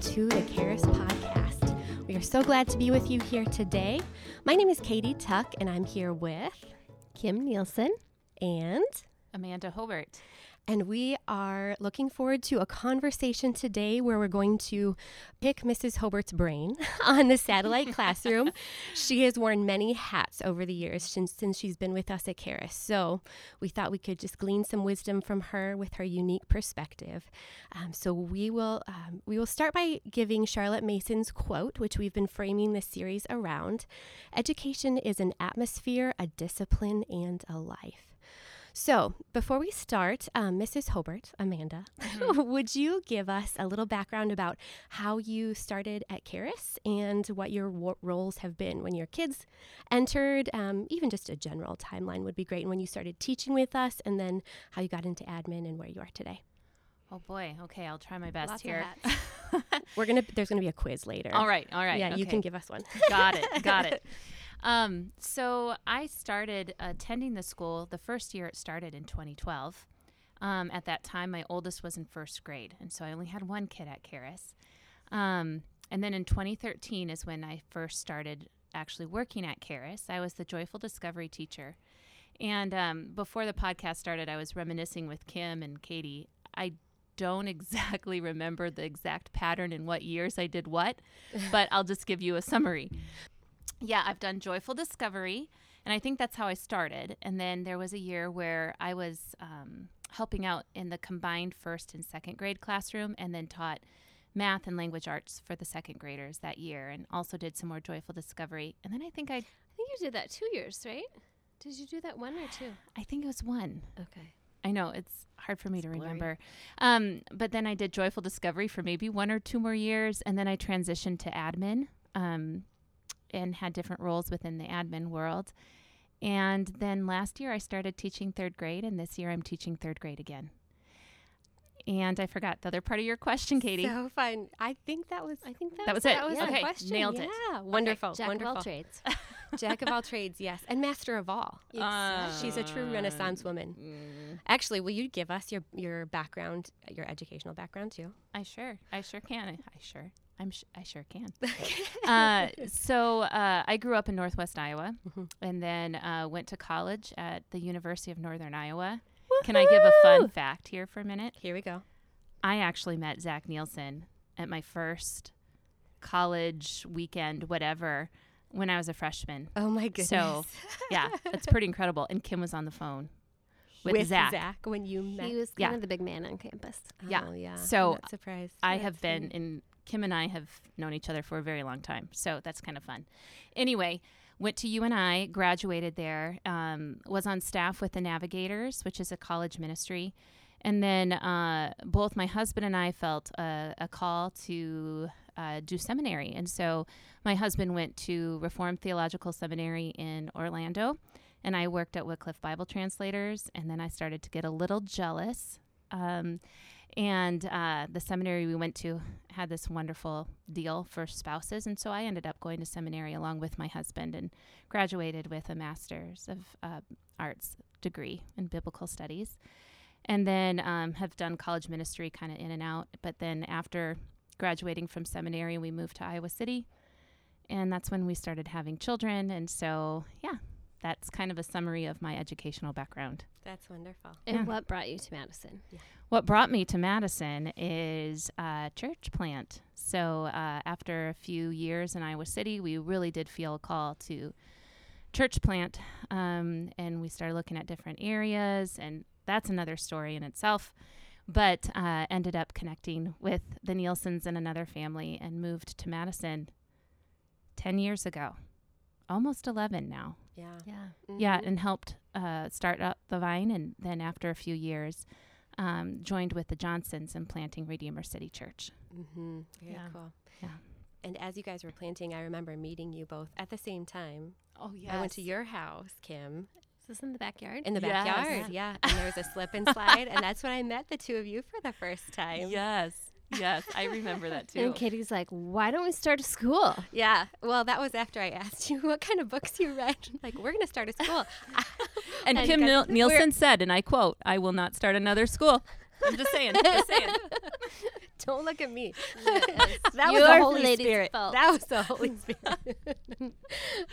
to the Karis Podcast. We are so glad to be with you here today. My name is Katie Tuck, and I'm here with Kim Nielsen and Amanda Hobert. And we are looking forward to a conversation today where we're going to pick Mrs. Hobert's brain on the satellite classroom. She has worn many hats over the years since, since she's been with us at Karis. So we thought we could just glean some wisdom from her with her unique perspective. Um, so we will um, we will start by giving Charlotte Mason's quote, which we've been framing this series around. Education is an atmosphere, a discipline, and a life. So, before we start, um, Mrs. Hobert, Amanda, mm-hmm. would you give us a little background about how you started at Karis and what your wo- roles have been when your kids entered? Um, even just a general timeline would be great. And when you started teaching with us, and then how you got into admin and where you are today. Oh boy. Okay, I'll try my best Lots here. We're gonna. There's gonna be a quiz later. All right. All right. Yeah, okay. you can give us one. got it. Got it. Um, so I started attending the school the first year it started in 2012. Um, at that time, my oldest was in first grade, and so I only had one kid at Karis. Um, and then in 2013 is when I first started actually working at Karis. I was the Joyful Discovery teacher. And um, before the podcast started, I was reminiscing with Kim and Katie. I don't exactly remember the exact pattern in what years I did what, but I'll just give you a summary yeah, I've done Joyful Discovery, and I think that's how I started. And then there was a year where I was um, helping out in the combined first and second grade classroom, and then taught math and language arts for the second graders that year, and also did some more Joyful Discovery. And then I think I, I think you did that two years, right? Did you do that one or two? I think it was one. Okay. I know it's hard for me it's to remember. Um, but then I did Joyful Discovery for maybe one or two more years, and then I transitioned to admin. Um, and had different roles within the admin world. And then last year I started teaching third grade, and this year I'm teaching third grade again. And I forgot the other part of your question, Katie. So fun. I think that was. I think that, that was, was it. That was yeah. okay. question. Nailed it. Yeah, wonderful. Okay. Jack wonderful. of all trades. Jack of all trades, yes, and master of all. Uh, She's a true Renaissance woman. Mm, Actually, will you give us your your background, your educational background too? I sure, I sure can. I, I sure, I'm, sh- I sure can. uh, so uh, I grew up in Northwest Iowa, Mhm. and then uh, went to college at the University of Northern Iowa. Woo-hoo! Can I give a fun fact here for a minute? Here we go. I actually met Zach Nielsen at my first college weekend, whatever, when I was a freshman. Oh my goodness. So, Yeah, that's pretty incredible. And Kim was on the phone with, with Zach. when you met. He was kind Yeah. of the big man on campus. yeah. Oh, yeah. So, I'm not surprised. I That's have been neat. in Kim and I have known each other for a very long time, so that's kind of fun. Anyway, went to UNI, graduated there, um, was on staff with the Navigators, which is a college ministry, and then uh, both my husband and I felt a, a call to uh, do seminary, and so my husband went to Reformed Theological Seminary in Orlando, and I worked at Wycliffe Bible Translators, and then I started to get a little jealous. Um, and uh, the seminary we went to had this wonderful deal for spouses. And so I ended up going to seminary along with my husband and graduated with a master's of uh, arts degree in biblical studies. And then um, have done college ministry kind of in and out. But then after graduating from seminary, we moved to Iowa City. And that's when we started having children. And so, yeah, that's kind of a summary of my educational background. That's wonderful. And Yeah. what brought you to Madison? What brought me to Madison is a church plant. So uh, after a few years in Iowa City, we really did feel a call to church plant, um, and we started looking at different areas, and that's another story in itself. But uh, ended up connecting with the Nielsen's and another family, and moved to Madison ten years ago, almost eleven now. Yeah. Yeah. Yeah, Mhm. and helped uh, start up the vine, and then after a few years, um, joined with the Johnsons in planting Redeemer City Church. Mm-hmm. Very Yeah. cool. Yeah. And as you guys were planting, I remember meeting you both at the same time. Oh yeah. I went to your house, Kim, Is this in the backyard? in the Yes. backyard. Yeah. And there was a slip and slide. and that's when I met the two of you for the first time. Yes, yes, I remember that too. and Katie's like, why don't we start a school? Yeah. Well, that was after I asked you what kind of books you read. Like, we're going to start a school. And, And Kim guys, Niel- Nielsen said, and I quote, "I will not start another school." I'm just saying, just saying. Don't look at me. Yes. That was Your the Holy Spirit. That was the Holy Spirit.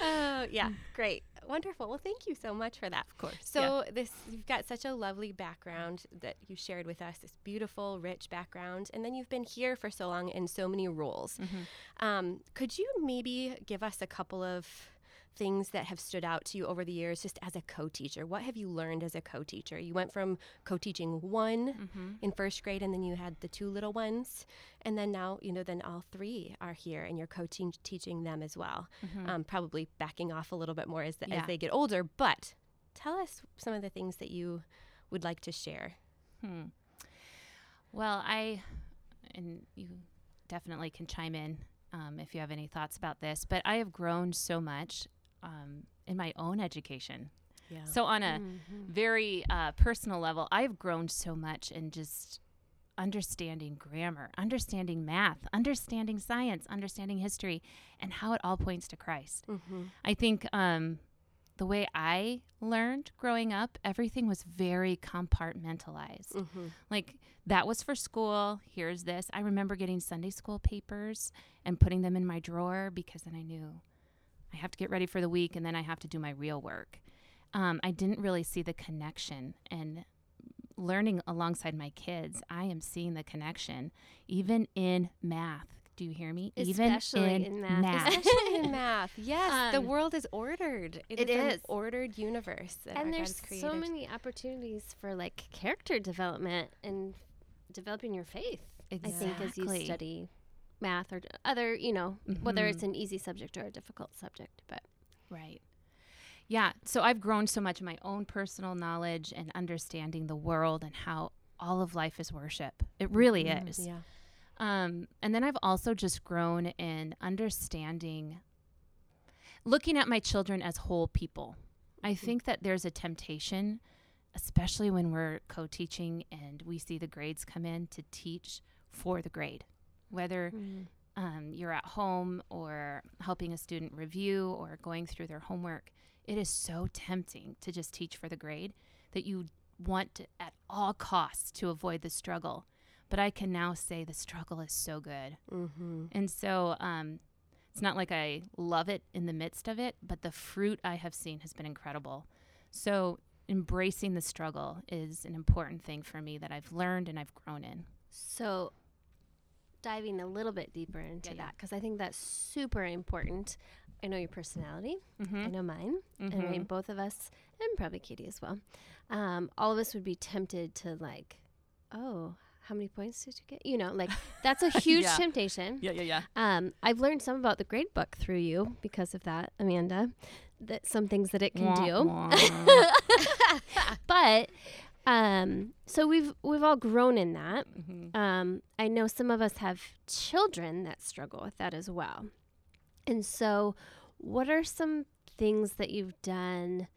Oh, yeah, great. Wonderful. Well, thank you so much for that. Of course. So this you've got such a lovely background that you shared with us, this beautiful, rich background, and then you've been here for so long in so many roles. Mhm. Um, could you maybe give us a couple of things that have stood out to you over the years just as a co-teacher? What have you learned as a co-teacher? You went from co-teaching one Mm-hmm. in first grade and then you had the two little ones and then now you know then all three are here and you're co-teaching them as well Mhm. um, probably backing off a little bit more as, the, Yeah. as they get older but tell us some of the things that you would like to share Hmm. Well, I, and you definitely can chime in um, if you have any thoughts about this, but I have grown so much um, in my own education. yeah So, on a Mhm. very uh, personal level, I've grown so much in just understanding grammar, understanding math, understanding science, understanding history, and how it all points to Christ. mm-hmm. I think um, the way I learned growing up, everything was very compartmentalized. Mm-hmm. Like that was for school. Here's this. I remember getting Sunday school papers and putting them in my drawer because then I knew I have to get ready for the week and then I have to do my real work. Um, I didn't really see the connection and learning alongside my kids. I am seeing the connection even in math. Do you hear me? Especially even in math. especially in math yes the Um, world is ordered it an is. ordered universe that and there's so many opportunities for like character development and developing your faith. Exactly. I think as you study math or other, you know, whether Mhm. it's an easy subject or a difficult subject. But Right. Yeah. So I've grown so much in my own personal knowledge and understanding the world and how all of life is worship. It really Mm, is. yeah Um, and then I've also just grown in understanding, looking at my children as whole people. I Mhm. think that there's a temptation, especially when we're co teaching and we see the grades come in to teach for the grade, whether um, you're at home or helping a student review or going through their homework, it is so tempting to just teach for the grade that you want to, at all costs to avoid the struggle. But I can now say the struggle is so good. mm-hmm. And so um, it's not like I love it in the midst of it, but the fruit I have seen has been incredible. So embracing the struggle is an important thing for me that I've learned and I've grown in. so diving a little bit deeper into Yeah, yeah. that because I think that's super important. I know your personality. Mm-hmm. I know mine. and I mean, both of us, and probably Katie as well, um, all of us would be tempted to like, oh, how many points did you get? You know, like that's a huge Yeah. temptation. Yeah, yeah, yeah. Um, I've learned some about the grade book through you because of that, Amanda. That some things that it can do, but um, so we've we've all grown in that. Mhm. Um, I know some of us have children that struggle with that as well. And so, what are some things that you've done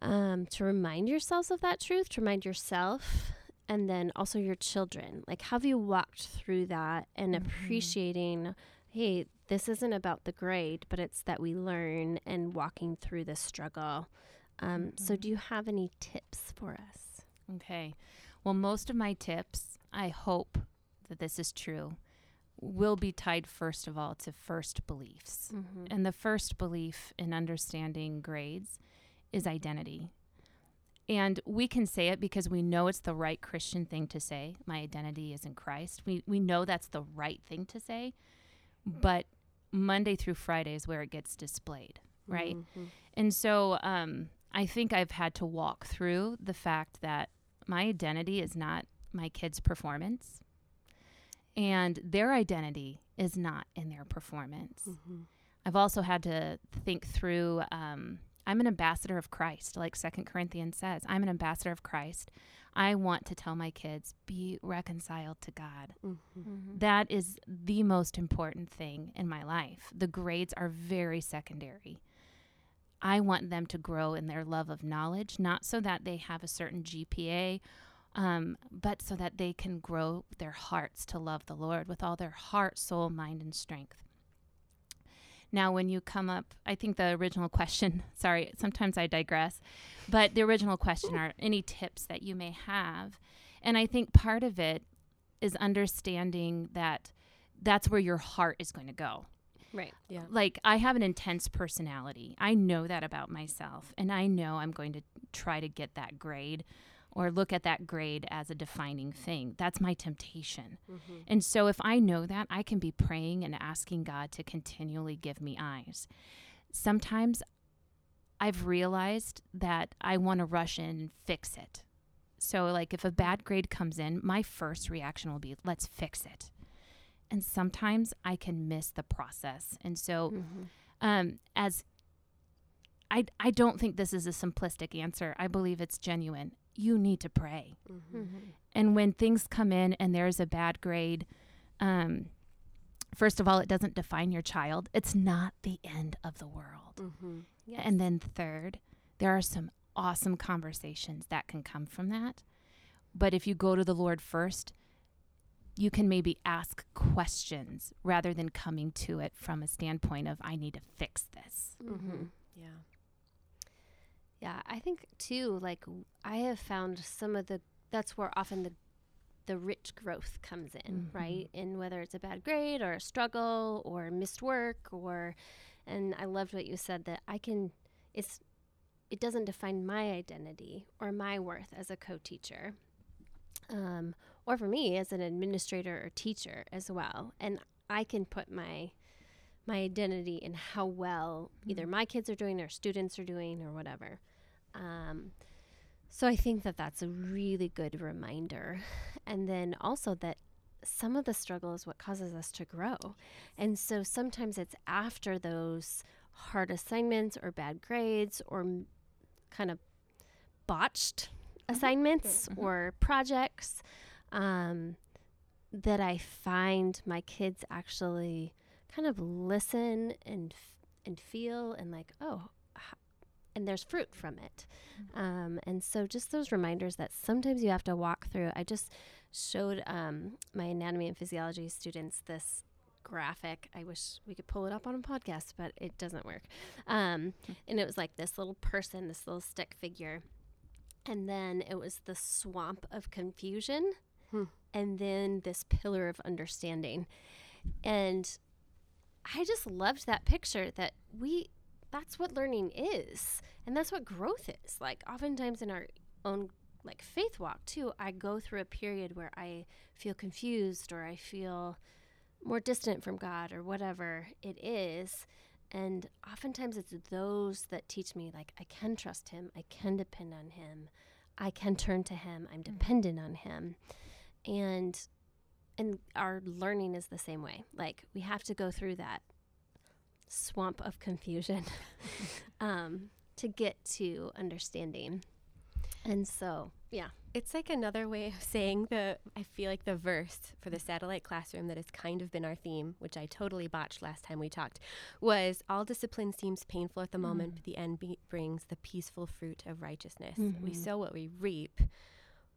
um, to remind yourselves of that truth, to remind yourself, and then also your children? Like, have you walked through that and Mhm. appreciating, hey, this isn't about the grade, but it's that we learn and walking through this struggle? Um, So, Mhm. do you have any tips for us? Okay. Well, most of my tips, I hope that this is true, will be tied first of all to first beliefs. Mm-hmm. And the first belief in understanding grades is identity. And we can say it because we know it's the right Christian thing to say. My identity is in Christ. We, we know that's the right thing to say. But Monday through Friday is where it gets displayed, right? Mhm. And so um, I think I've had to walk through the fact that my identity is not my kids' performance, and their identity is not in their performance. Mhm. I've also had to think through. Um, I'm an ambassador of Christ, like Second Corinthians says. I'm an ambassador of Christ. I want to tell my kids, be reconciled to God. Mhm. Mm-hmm. That is the most important thing in my life. The grades are very secondary. I want them to grow in their love of knowledge, not so that they have a certain GPA, um, but so that they can grow their hearts to love the Lord with all their heart, soul, mind, and strength. Now, when you come up, I think the original question, sorry, sometimes I digress, but the original question are any tips that you may have. And I think part of it is understanding that that's where your heart is going to go. Right. Yeah. Like I have an intense personality. I know that about myself and I know I'm going to try to get that grade or look at that grade as a defining thing. That's my temptation. Mm-hmm. And so if I know that, I can be praying and asking God to continually give me eyes. Sometimes I've realized that I want to rush in and fix it. So, like, if a bad grade comes in, my first reaction will be, let's fix it. And sometimes I can miss the process. And so, Mm-hmm. um, as I, I don't think this is a simplistic answer, I believe it's genuine. You need to pray. Mm-hmm. And when things come in and there's a bad grade, um, first of all, it doesn't define your child. It's not the end of the world. Mm-hmm. Yes. And then third, there are some awesome conversations that can come from that. But if you go to the Lord first, you can maybe ask questions rather than coming to it from a standpoint of I need to fix this. Mm-hmm. Yeah. Yeah, I think too. Like I have found some of the that's where often the the rich growth comes in, Mhm. right? In whether it's a bad grade or a struggle or missed work or, and I loved what you said that I can. It's it doesn't define my identity or my worth as a co-teacher, um, or for me as an administrator or teacher as well. And I can put my my identity in how well either my kids are doing or students are doing or whatever. Um, so I think that that's a really good reminder. And then also that some of the struggle is what causes us to grow. And so sometimes it's after those hard assignments or bad grades or m- kind of botched assignments Mhm. or projects um, that I find my kids actually kind of listen and f- and feel and like oh and there's fruit from it. Um, and so just those reminders that sometimes you have to walk through. I just showed um, my anatomy and physiology students this graphic. I wish we could pull it up on a podcast but it doesn't work. Um, and it was like this little person this little stick figure. And then it was the swamp of confusion Hmm. and then this pillar of understanding and I just loved that picture that we that's what learning is and that's what growth is. Like oftentimes in our own like faith walk too, I go through a period where I feel confused or I feel more distant from God or whatever it is. And oftentimes it's those that teach me like I can trust him, I can depend on him, I can turn to him, I'm dependent on him. And and our learning is the same way. Like we have to go through that swamp of confusion um, to get to understanding. And so, yeah. It's like another way of saying the, I feel like the verse for the satellite classroom that has kind of been our theme, which I totally botched last time we talked, was all discipline seems painful at the moment, but the end be- brings the peaceful fruit of righteousness. We Mhm. sow what we reap.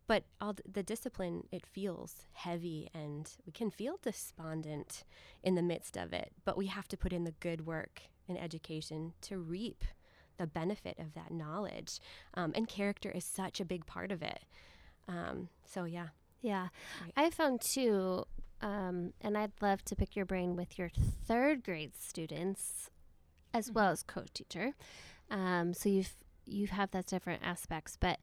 But all th- the discipline, it feels heavy and we can feel despondent in the midst of it. But we have to put in the good work in education to reap the benefit of that knowledge. Um, and character is such a big part of it. Um, so, yeah. Yeah. Right. I found too, um, and I'd love to pick your brain with your third grade students as well as co-teacher. Um, so you've you have those different aspects, but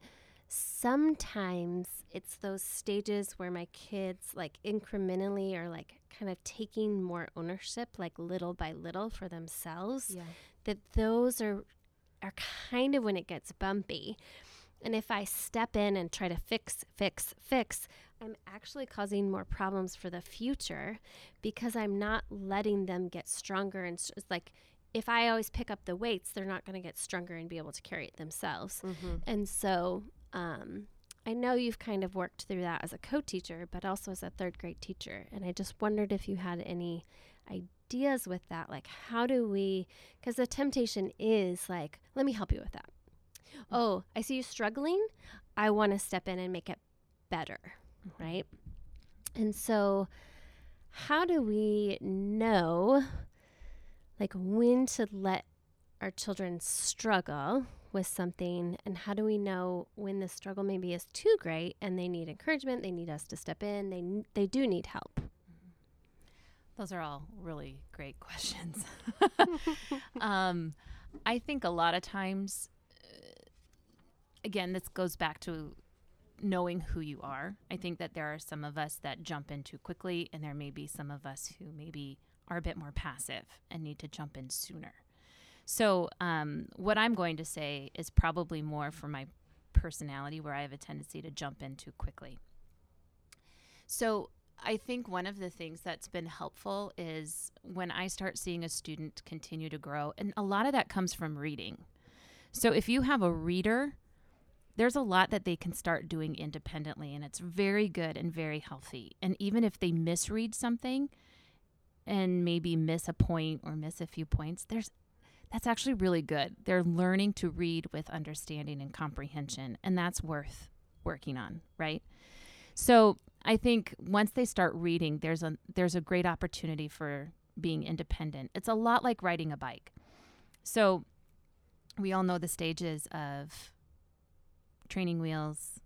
sometimes it's those stages where my kids like incrementally are like kind of taking more ownership like little by little for themselves Yeah. that those are are kind of when it gets bumpy. And if I step in and try to fix, fix, fix, I'm actually causing more problems for the future because I'm not letting them get stronger. And s- it's like if I always pick up the weights, they're not going to get stronger and be able to carry it themselves. Mm-hmm. And so um, I know you've kind of worked through that as a co teacher, but also as a third grade teacher. And I just wondered if you had any ideas with that. Like, how do we, because the temptation is like, let me help you with that. Oh, I see you struggling. I want to step in and make it better, right? And so, how do we know, like, when to let our children struggle with something and how do we know when the struggle maybe is too great and they need encouragement they need us to step in they n- they do need help Those are all really great questions. um, I think a lot of times, uh, again, this goes back to knowing who you are. I think that there are some of us that jump in too quickly, and there may be some of us who maybe are a bit more passive and need to jump in sooner. So, um, what I'm going to say is probably more for my personality, where I have a tendency to jump in too quickly. So, I think one of the things that's been helpful is when I start seeing a student continue to grow, and a lot of that comes from reading. So if you have a reader, there's a lot that they can start doing independently, and it's very good and very healthy. And even if they misread something and maybe miss a point or miss a few points, there's that's actually really good. They're learning to read with understanding and comprehension, and that's worth working on, right? So I think once they start reading, there's a there's a great opportunity for being independent. It's a lot like riding a bike. So we all know the stages of training wheels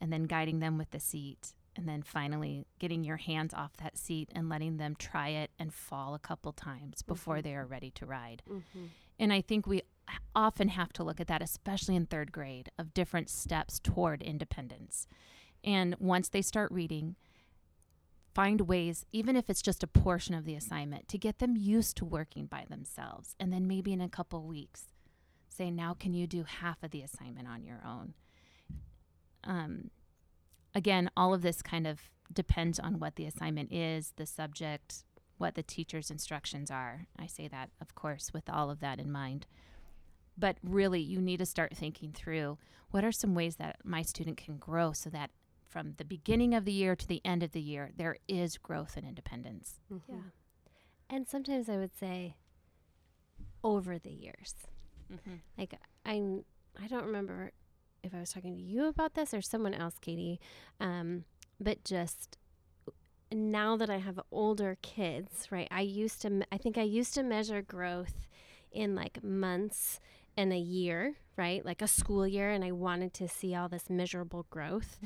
and then guiding them with the seat and then finally getting your hands off that seat and letting them try it and fall a couple times before Mhm. they are ready to ride. mm-hmm. And I think we often have to look at that, especially in third grade, of different steps toward independence. And once they start reading, find ways, even if it's just a portion of the assignment, to get them used to working by themselves. And then maybe in a couple weeks, say, now can you do half of the assignment on your own? Um, again, all of this kind of depends on what the assignment is, the subject, what the teacher's instructions are. I say that, of course, with all of that in mind. But really, you need to start thinking through what are some ways that my student can grow so that from the beginning of the year to the end of the year, there is growth and independence. Mm-hmm. yeah and sometimes i would say over the years mm-hmm. like i'm i don't remember if i was talking to you about this or someone else katie um, but just now that i have older kids right i used to i think i used to measure growth in like months and a year right like a school year and i wanted to see all this measurable growth.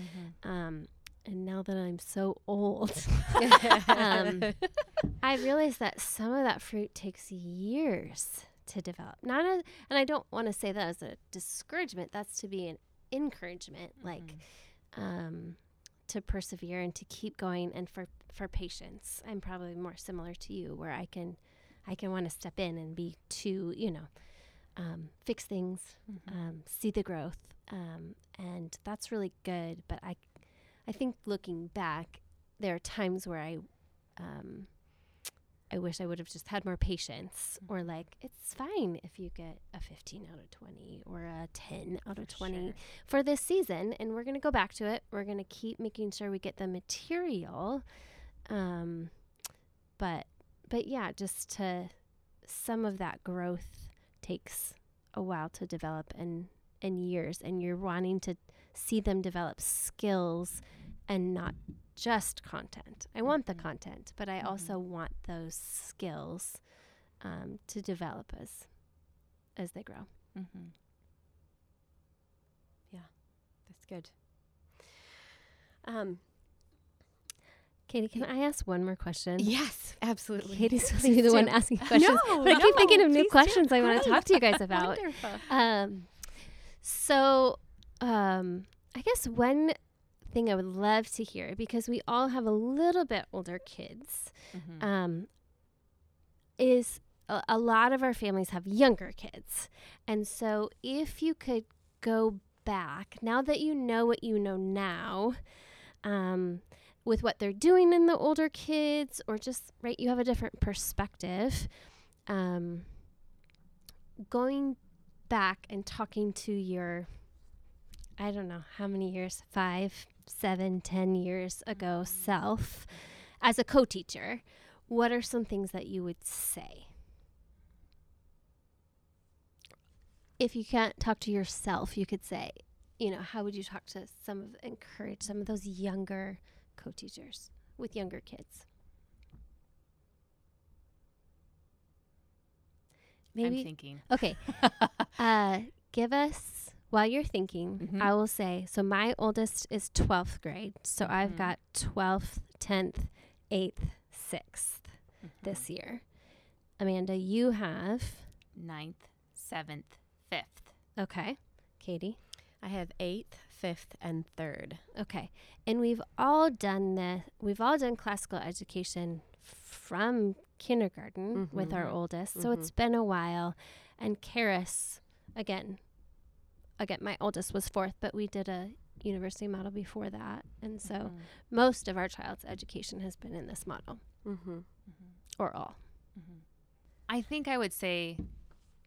Um, and now that i'm so old Um, I realized that some of that fruit takes years to develop. Not a, and I don't want to say that as a discouragement. That's to be an encouragement, like um, to persevere and to keep going, and for for patience. I'm probably more similar to you, where I can, I can want to step in and be too, you know, um, fix things, um, see the growth, um, and that's really good. But I, I think looking back, there are times where I, um, I wish I would have just had more patience, or like it's fine if you get a 15 out of 20 or a 10 out of 20 for this season, and we're gonna go back to it. We're gonna keep making sure we get the material, um, but but yeah, just to some of that growth takes a while to develop and and years, and you're wanting to see them develop skills and not just content. I want the Mhm. content, but I Mhm. also want those skills um, to develop as as they grow. Mm-hmm. Yeah, that's good. Um, Katie, can I ask one more question? yes, absolutely. Katie's supposed to be the one asking questions. No, but I keep thinking of new please do. questions I want to talk to you guys about. Wonderful. Um, so, um, I guess one thing I would love to hear because we all have a little bit older kids, Mm-hmm. um, is a, a lot of our families have younger kids, and so if you could go back now that you know what you know now, um, with what they're doing in the older kids, or just right, you have a different perspective. Um, going back and talking to your I don't know how many years, five, seven, ten years ago self as a co teacher, what are some things that you would say? If you can't talk to yourself, you could say, you know, how would you talk to some of encourage some of those younger co teachers with younger kids? I'm Maybe thinking. Okay. uh, give us while you're thinking. Mhm. I will say so. My oldest is twelfth grade, so I've Mhm. got twelfth, tenth, eighth, 6th this year. Amanda, you have ninth, seventh, fifth. okay. Katie, I have eighth, fifth, and third. okay, and we've all done the we've all done classical education from kindergarten with our Mhm. oldest, so Mhm. it's been a while. And Karis, again, again, my oldest was fourth, but we did a university model before that, and so Mhm. most of our child's education has been in this model, Mm-hmm. Mhm. or all. Mhm. I think I would say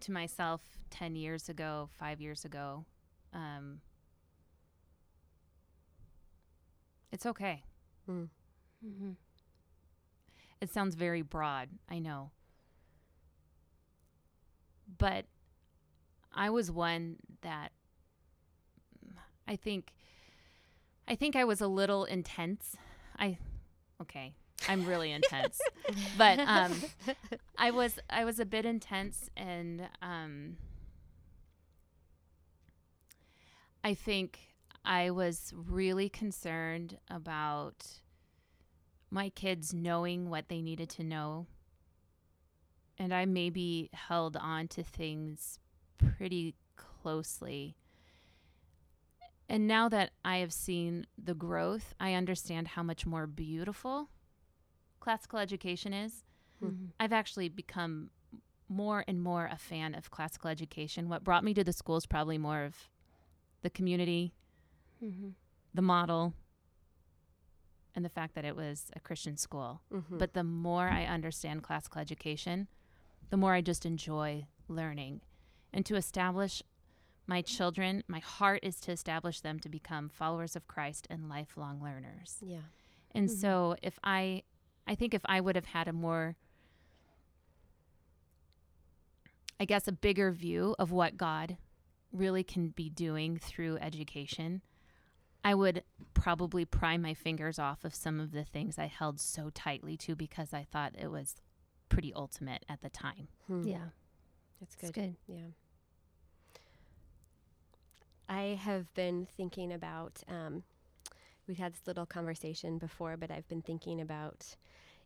to myself 10 years ago, five years ago, um, it's okay. Mm. Mm-hmm. It sounds very broad, I know. But I was one that I think I think I was a little intense. I okay, I'm really intense. But um I was I was a bit intense and um I think I was really concerned about my kids knowing what they needed to know. And I maybe held on to things pretty closely. And now that I have seen the growth, I understand how much more beautiful classical education is. Mm-hmm. I've actually become more and more a fan of classical education. What brought me to the school is probably more of the community, Mm-hmm. the model, and the fact that it was a Christian school. Mm-hmm. But the more I understand classical education, the more I just enjoy learning. And to establish my children, my heart is to establish them to become followers of Christ and lifelong learners. yeah. And Mhm. so if I I think if I would have had a more I guess a bigger view of what God really can be doing through education, I would probably pry my fingers off of some of the things I held so tightly to because I thought it was pretty ultimate at the time. Hmm. Yeah, That's it's good. good. Yeah. I have been thinking about, um, we had this little conversation before, but I've been thinking about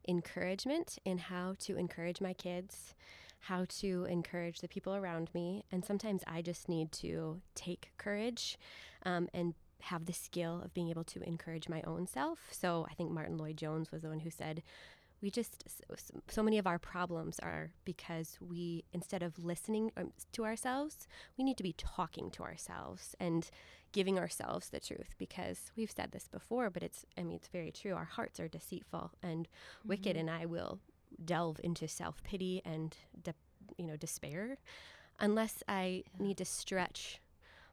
encouragement and how to encourage my kids, how to encourage the people around me. And sometimes I just need to take courage um, and have the skill of being able to encourage my own self. So I think Martyn Lloyd-Jones was the one who said, we just so, many of our problems are because we instead of listening um, to ourselves we need to be talking to ourselves and giving ourselves the truth because we've said this before but it's i mean it's very true our hearts are deceitful and wicked and i will delve into self-pity and de- you know despair unless i Yeah. need to stretch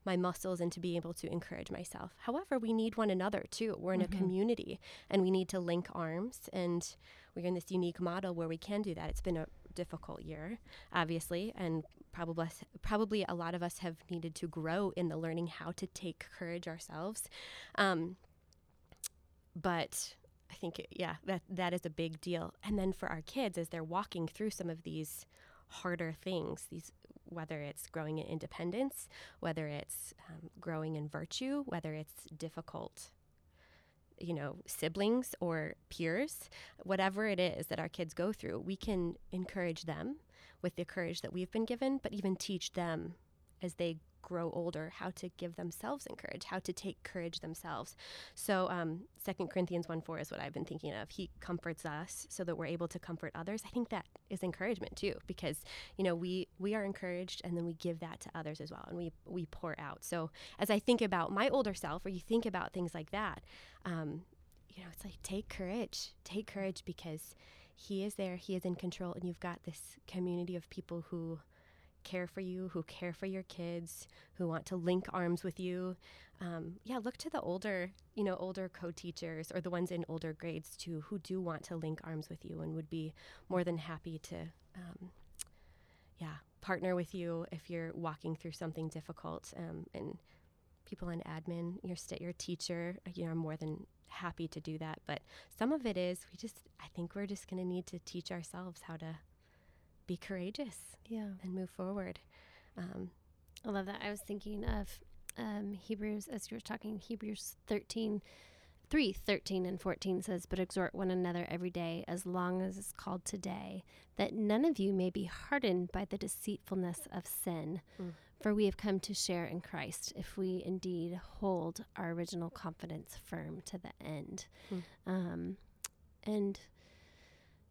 my muscles and to be able to encourage myself. However, we need one another too. We're in Mhm. a community and we need to link arms and we're in this unique model where we can do that. It's been a difficult year, obviously, and probably probably a lot of us have needed to grow in the learning how to take courage ourselves. Um, but I think yeah, that that is a big deal. And then for our kids as they're walking through some of these harder things, these whether it's growing in independence, whether it's um, growing in virtue, whether it's difficult you know, siblings or peers, whatever it is that our kids go through, we can encourage them with the courage that we've been given, but even teach them as they grow older how to give themselves encourage, how to take courage themselves. So, um, 2 Corinthians 1 4 is what I've been thinking of. He comforts us so that we're able to comfort others. I think that is encouragement too, because, you know, we, we are encouraged and then we give that to others as well and we, we pour out. So, as I think about my older self, or you think about things like that, um, you know, it's like take courage, take courage because he is there, he is in control, and you've got this community of people who care for you, who care for your kids, who want to link arms with you. Um, yeah, look to the older, you know, older co-teachers or the ones in older grades too, who do want to link arms with you and would be more than happy to, um, yeah, partner with you if you're walking through something difficult. Um, and people in admin, your st- your teacher, you know, are more than happy to do that. But some of it is we just, I think we're just going to need to teach ourselves how to be courageous Yeah. and move forward. Um, I love that. I was thinking of um, Hebrews, as you were talking, Hebrews 13, 3, 13 and 14 says, But exhort one another every day, as long as it's called today, that none of you may be hardened by the deceitfulness of sin. Mm. For we have come to share in Christ if we indeed hold our original confidence firm to the end. Mm. Um, and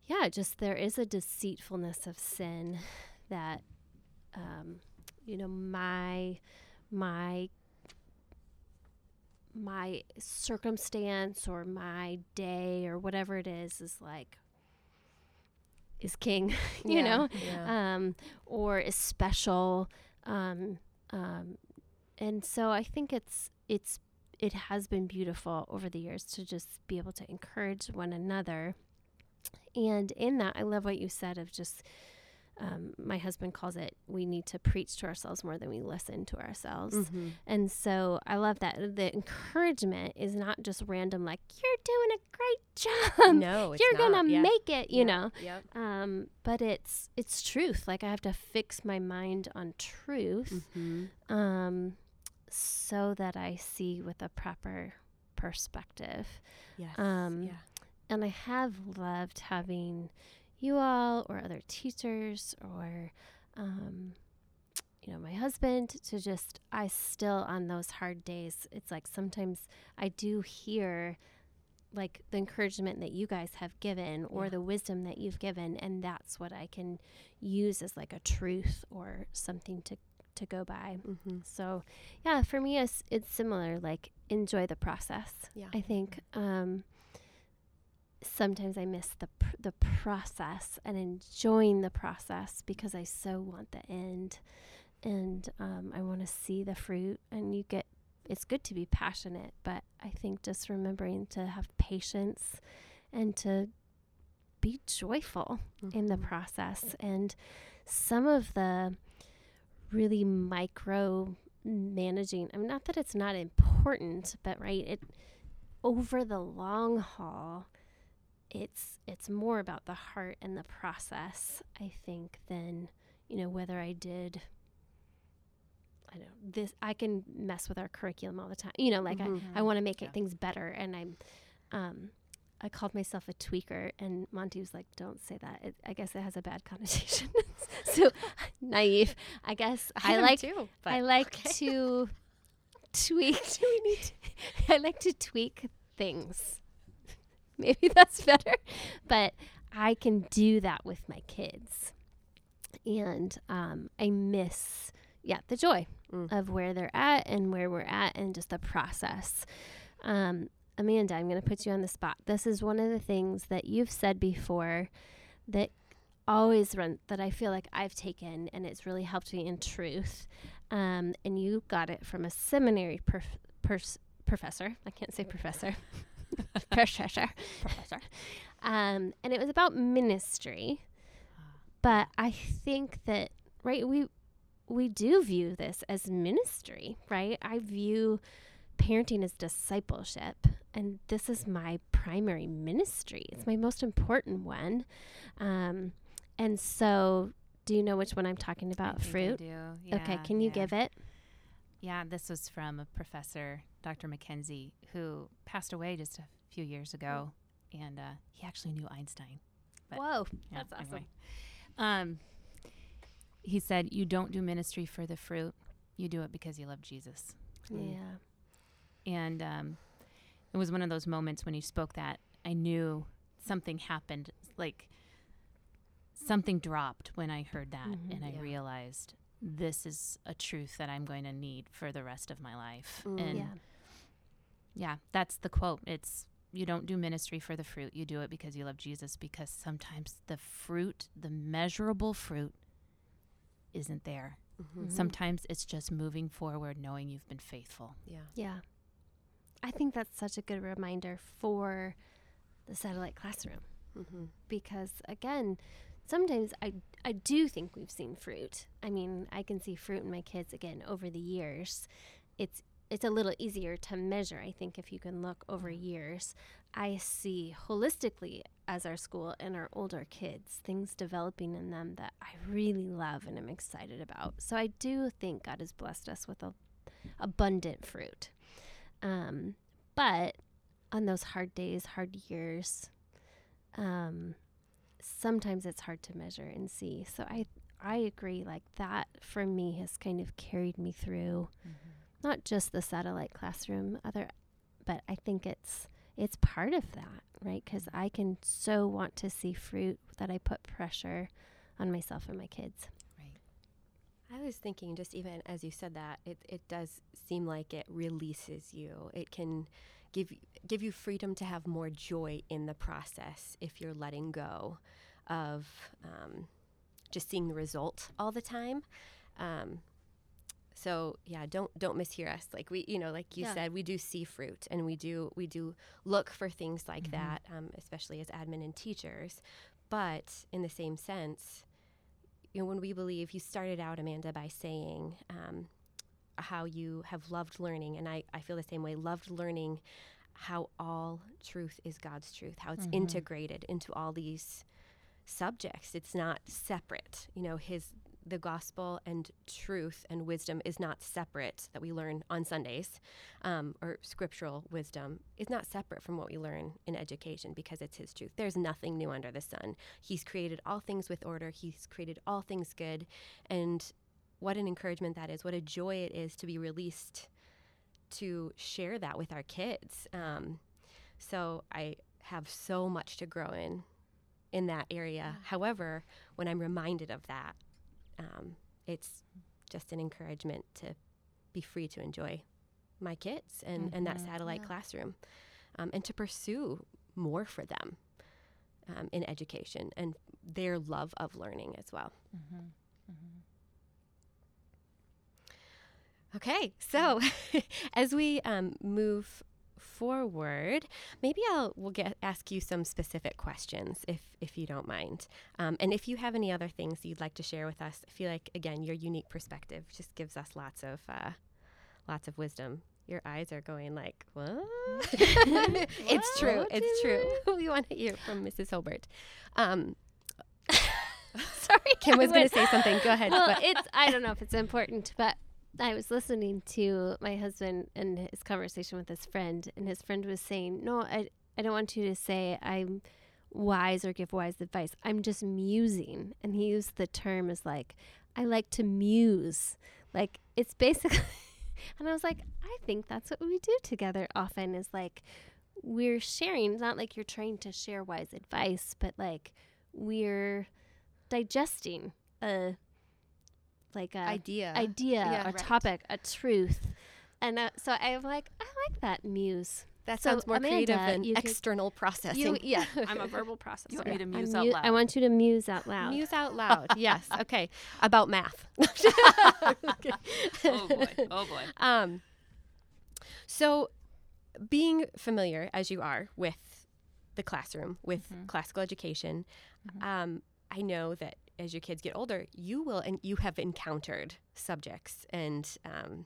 yeah, just there is a deceitfulness of sin that, um, you know, my my my circumstance or my day or whatever it is is like is king, you Yeah, know, Yeah. um, or is special. Um, um, and so I think it's it's it has been beautiful over the years to just be able to encourage one another. And in that, I love what you said of just um, my husband calls it we need to preach to ourselves more than we listen to ourselves. Mhm. And so I love that the encouragement is not just random, like you're doing a great job. no, it's you're gonna. Yeah. make it, you Yeah. know. Yep. Um, but it's it's truth. Like I have to fix my mind on truth, Mm-hmm. um, so that I see with a proper perspective. Yes. Um, yeah. And I have loved having you all or other teachers or um, you know my husband to just i still on those hard days it's like sometimes i do hear like the encouragement that you guys have given or Yeah. the wisdom that you've given and that's what i can use as like a truth or something to to go by Mm-hmm. so yeah for me it's it's similar like enjoy the process Yeah. i think um sometimes i miss the pr- the process and enjoying the process because i so want the end and um, i want to see the fruit and you get it's good to be passionate but i think just remembering to have patience and to be joyful in the Mhm. process. And some of the really micro managing, I mean, not that it's not important, but right, it over the long haul, it's it's more about the heart and the process, I think, than you know whether I did. I don't know this. I can mess with our curriculum all the time. You know, like Mhm. I, I want to make Yeah. it things better, and I'm, um, I called myself a tweaker, and Monty was like, "Don't say that. It, I guess it has a bad connotation." so naive. I guess I, am like too, I like okay. to tweak. Do we need? I like to tweak things. Maybe that's better, but I can do that with my kids, and um, I miss yeah the joy Mm. of where they're at and where we're at and just the process. Um, Amanda, I'm going to put you on the spot. This is one of the things that you've said before that always run that I feel like I've taken and it's really helped me in truth. Um, and you got it from a seminary perf- pers- professor. I can't say professor. professor. Professor. Um, and it was about ministry. But I think that right we we do view this as ministry, right? I view parenting as discipleship, and this is my primary ministry. It's my most important one. Um, and so, do you know which one I'm talking about? I Fruit. do. okay, Yeah, can you yeah. give it? Yeah, this was from a professor, Dr. McKenzie, who passed away just a few years ago, and uh, he actually knew Einstein. But- Whoa, Yeah, that's awesome. anyway. Um, he said, "You don't do ministry for the fruit; you do it because you love Jesus." Mm. Yeah. And um, it was one of those moments when he spoke that I knew something happened, like something dropped when I heard that, Mhm. and I Yeah. realized this is a truth that I'm going to need for the rest of my life. Mm. And yeah. Yeah, that's the quote. It's you don't do ministry for the fruit. You do it because you love Jesus because sometimes the fruit, the measurable fruit isn't there. Mhm. Mhm. Sometimes it's just moving forward knowing you've been faithful. Yeah. Yeah. I think that's such a good reminder for the satellite classroom. Mm-hmm. because again sometimes I, I do think we've seen fruit i mean i can see fruit in my kids again over the years it's it's a little easier to measure, I think, if you can look over years. I see holistically as our school and our older kids, things developing in them that I really love and am excited about. So I do think God has blessed us with a abundant fruit. Um, but on those hard days, hard years, um, sometimes it's hard to measure and see. So I I agree. Like that for me has kind of carried me through, not just the satellite classroom, other, but I think it's it's part of that, right? Because I can so want to see fruit that I put pressure on myself and my kids. Right. I was thinking, just even as you said that, it, it does seem like it releases you. It can give give you freedom to have more joy in the process if you're letting go of um, just seeing the result all the time. Um, so yeah, don't don't mishear us. Like we, you know, like you Yeah. said, we do see fruit, and we do we do look for things like Mhm. that, um, especially as admin and teachers. But in the same sense, you know, when we believe, you started out, Amanda, by saying um, how you have loved learning, and I, I feel the same way, loved learning how all truth is God's truth, how it's Mhm. integrated into all these subjects. It's not separate. You know, his the gospel and truth and wisdom is not separate that we learn on Sundays, um, or scriptural wisdom is not separate from what we learn in education because it's his truth. There's nothing new under the sun. He's created all things with order. He's created all things good, and what an encouragement that is. What a joy it is to be released to share that with our kids. Um, so I have so much to grow in in that area. However, when I'm reminded of that, um, it's just an encouragement to be free to enjoy my kids and, and that Mhm. satellite Yeah. classroom um, and to pursue more for them um, in education and their love of learning as well. Okay, so as we um, move forward, maybe I'll we'll get ask you some specific questions if if you don't mind, um, and if you have any other things you'd like to share with us. I feel like again your unique perspective just gives us lots of uh, lots of wisdom. Your eyes are going like what? it's true. It's true. we want to hear from Mrs. Hobert. Um, Sorry, Kim was going to say something. Go ahead. well, What- it's I don't know if it's important, but I was listening to my husband and his conversation with his friend, and his friend was saying, "No, I I don't want you to say I'm wise or give wise advice. I'm just musing." And he used the term as like, "I like to muse." Like it's basically, and I was like, I think that's what we do together often. Is like we're sharing. It's not like you're trying to share wise advice, but like we're digesting a like a idea. idea, Yeah, a right. topic, a truth. And uh, so I'm like, I like that muse. that so, sounds more creative than could- external processing. You, yeah, I'm a verbal processor. You want me to muse out loud? I want you to muse out loud. Muse out loud. yes. Okay. About math. Oh boy. Oh boy. Um, so, being familiar as you are with the classroom, with Mhm. classical education, Mhm. um, I know that as your kids get older, you will and you have encountered subjects and um,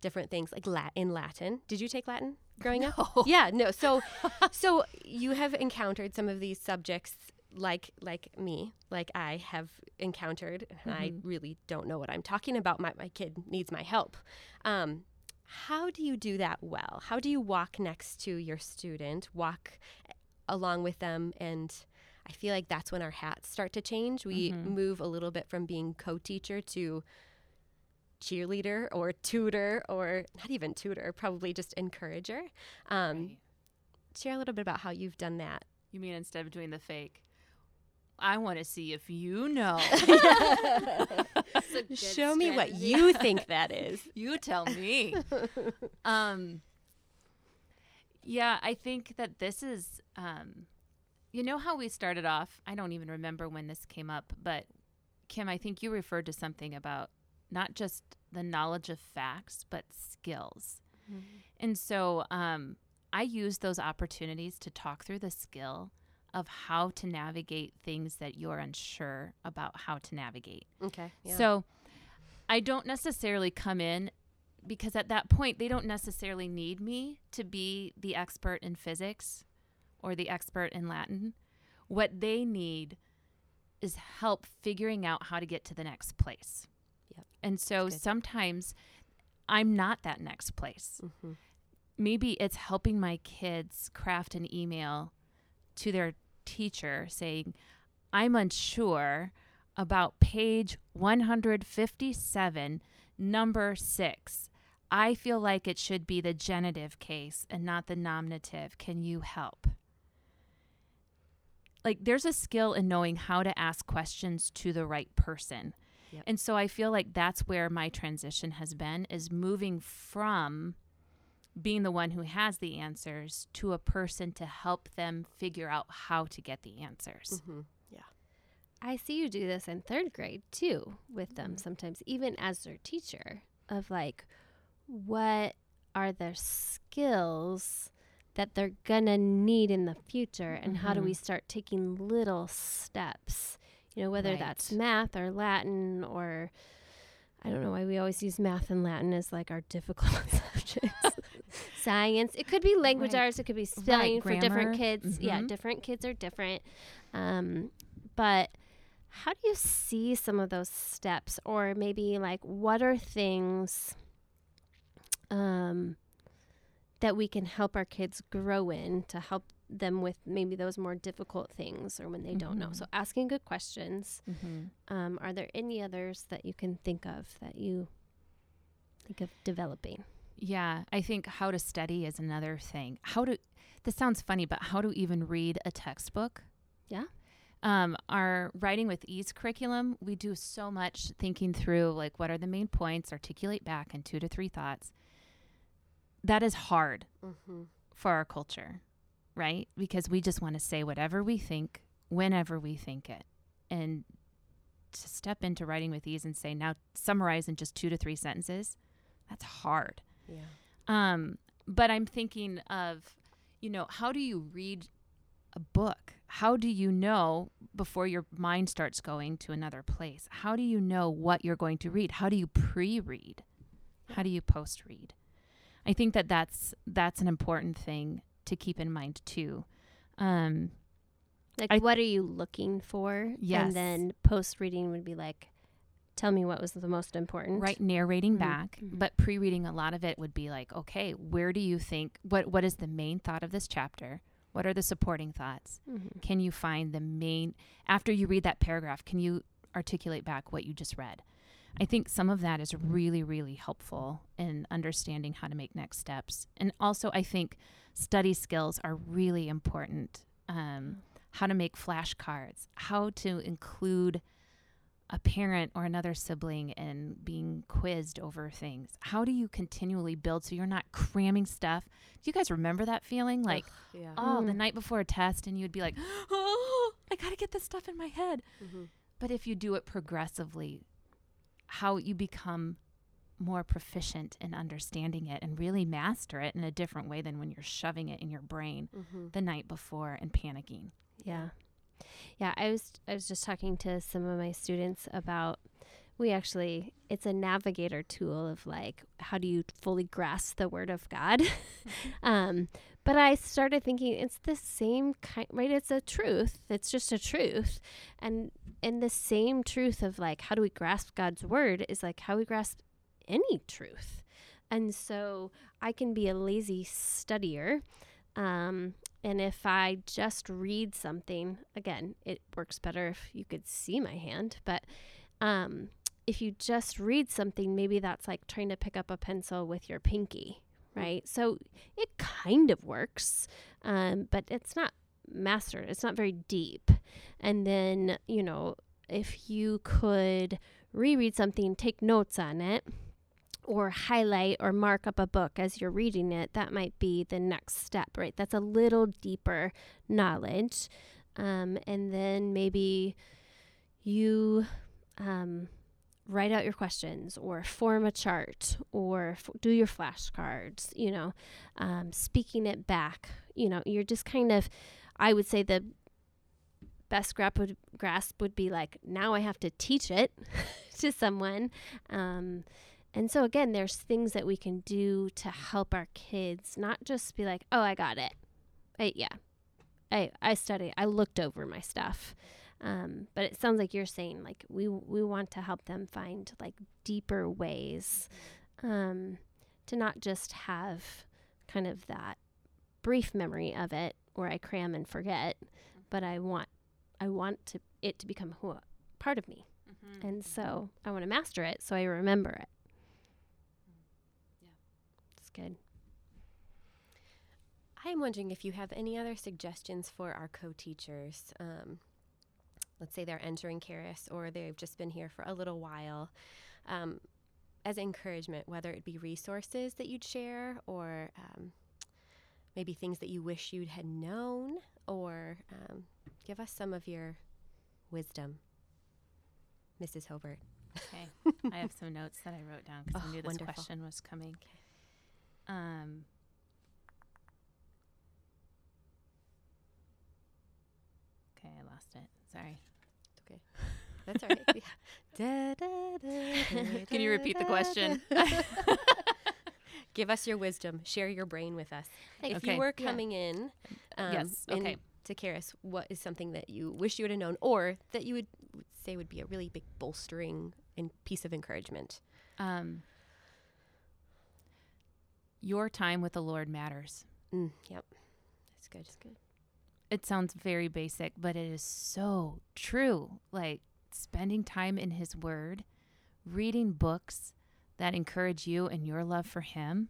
different things like Lat- in Latin. Did you take Latin growing up? Yeah, no. So, so you have encountered some of these subjects, like like me, like I have encountered. And I Mhm. really don't know what I'm talking about. My my kid needs my help. Um, how do you do that well? How do you walk next to your student, walk along with them, and I feel like that's when our hats start to change. We Mhm. move a little bit from being co-teacher to cheerleader or tutor or not even tutor, probably just encourager. Um, Right. Share a little bit about how you've done that. You mean instead of doing the fake? I want to see if you know. Show me what you think that is. you tell me. um yeah i think that this is um you know how we started off i don't even remember when this came up but kim i think you referred to something about not just the knowledge of facts but skills and so um i use those opportunities to talk through the skill of how to navigate things that you're unsure about how to navigate Okay. Yeah. so I don't necessarily come in because at that point they don't necessarily need me to be the expert in physics or the expert in Latin. What they need is help figuring out how to get to the next place. Yep, And so sometimes I'm not that next place. Mm-hmm. Maybe it's helping my kids craft an email to their teacher saying, I'm unsure about page 157, number six. I feel like it should be the genitive case and not the nominative. Can you help? Like, there's a skill in knowing how to ask questions to the right person. Yep. And so I feel like that's where my transition has been is moving from being the one who has the answers to a person to help them figure out how to get the answers. Mm-hmm. Yeah. I see you do this in third grade too with them Mm-hmm. sometimes, even as their teacher, of like, what are their skills that they're gonna need in the future, and how do we start taking little steps? You know, whether that's math or Latin or I don't know why we always use math and Latin as like our difficult subjects. Science. It could be language Right. arts. It could be spelling for different kids. Yeah, Mhm. different kids are different. Um, but how do you see some of those steps, or maybe like what are things um, that we can help our kids grow in to help them with maybe those more difficult things or when they don't know? So asking good questions. Mm-hmm. Um, are there any others that you can think of that you think of developing? Yeah, I think how to study is another thing. How to this sounds funny, but how to even read a textbook. Yeah. Um, our writing with ease curriculum, we do so much thinking through like what are the main points, articulate back in two to three thoughts. That is hard Mm-hmm. for our culture, right? Because we just want to say whatever we think, whenever we think it. And to step into writing with ease and say, now summarize in just two to three sentences, that's hard. Yeah. Um, but I'm thinking of, you know, how do you read a book? How do you know before your mind starts going to another place? How do you know what you're going to read? How do you pre-read? How do you post-read? I think that that's that's an important thing to keep in mind too. Um, Like, I- what are you looking for? Yes. And then post reading would be like, tell me what was the most important. right narrating Mhm, back mhm. but pre-reading a lot of it would be like okay where do you think what what is the main thought of this chapter what are the supporting thoughts Mhm. can you find the main after you read that paragraph can you articulate back what you just read i think some of that is really really helpful in understanding how to make next steps and also i think study skills are really important um, how to make flashcards how to include a parent or another sibling in being quizzed over things how do you continually build so you're not cramming stuff do you guys remember that feeling like Yeah. oh, the Mm. night before a test, and you'd be like, oh, I got to get this stuff in my head. Mm-hmm. But if you do it progressively, how you become more proficient in understanding it and really master it in a different way than when you're shoving it in your brain Mm-hmm. the night before and panicking. Yeah. Yeah, I was I was just talking to some of my students about we actually it's a navigator tool of like how do you fully grasp the word of God. um but I started thinking it's the same kind right it's a truth. It's just a truth. And and the same truth of like how do we grasp God's word is like how we grasp any truth. And so I can be a lazy studier um, and if I just read something, again, it works better if you could see my hand, but um, if you just read something, maybe that's like trying to pick up a pencil with your pinky, right? So it kind of works, um, but it's not mastered, it's not very deep. And then, you know, if you could reread something, take notes on it, or highlight or mark up a book as you're reading it, that might be the next step, right? That's a little deeper knowledge. Um, and then maybe you um, write out your questions or form a chart or f- do your flashcards, you know, um, speaking it back. You know, you're just kind of, I would say the best grasp would, grasp would be like, now I have to teach it to someone. Um, And so again, there's things that we can do to help our kids not just be like, "Oh, I got it." I yeah. I I studied. I looked over my stuff. Um, but it sounds like you're saying like we we want to help them find like deeper ways um, to not just have kind of that brief memory of it where I cram and forget, but I want I want to it to become who part of me. Mm-hmm. And so I want to master it so I remember it. Yeah. It's good. I'm wondering if you have any other suggestions for our co-teachers. Um, let's say they're entering Charis or they've just been here for a little while. Um, as encouragement, whether it be resources that you'd share or um, maybe things that you wish you'd had known, or um, give us some of your wisdom, Mrs. Hobert. Okay. I have some notes that I wrote down because Oh, I knew this wonderful. question was coming. Um, okay, I lost it. Sorry. Okay, that's all right. Da, da, da, Can you repeat the question? Da. Give us your wisdom. Share your brain with us. If Okay. you were Yeah. coming in, um, Yes, in- okay. to Karis, what is something that you wish you would have known, or that you would would say would be a really big bolstering and piece of encouragement? Um, your time with the Lord matters. Mm, yep, that's good. That's good. It sounds very basic, but it is so true. Like spending time in His Word, reading books that encourage you and your love for Him,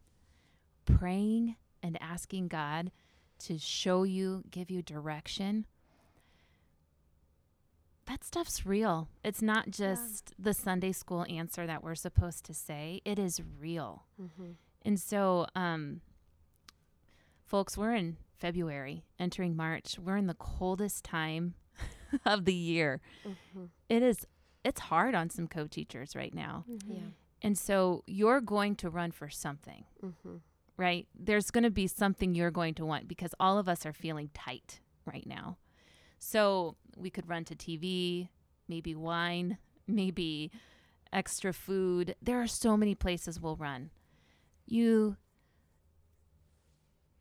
praying and asking God to show you, give you direction. That stuff's real. It's not just the Sunday school answer that we're supposed to say, it is real. Mm-hmm. And so, um, folks, we're in February, entering March. We're in the coldest time of the year. Mm-hmm. It is, it's hard on some co teachers right now. Mm-hmm. Yeah. And so, you're going to run for something, Mm-hmm. right? There's going to be something you're going to want because all of us are feeling tight right now. So, we could run to TV, maybe wine, maybe extra food. There are so many places we'll run. You,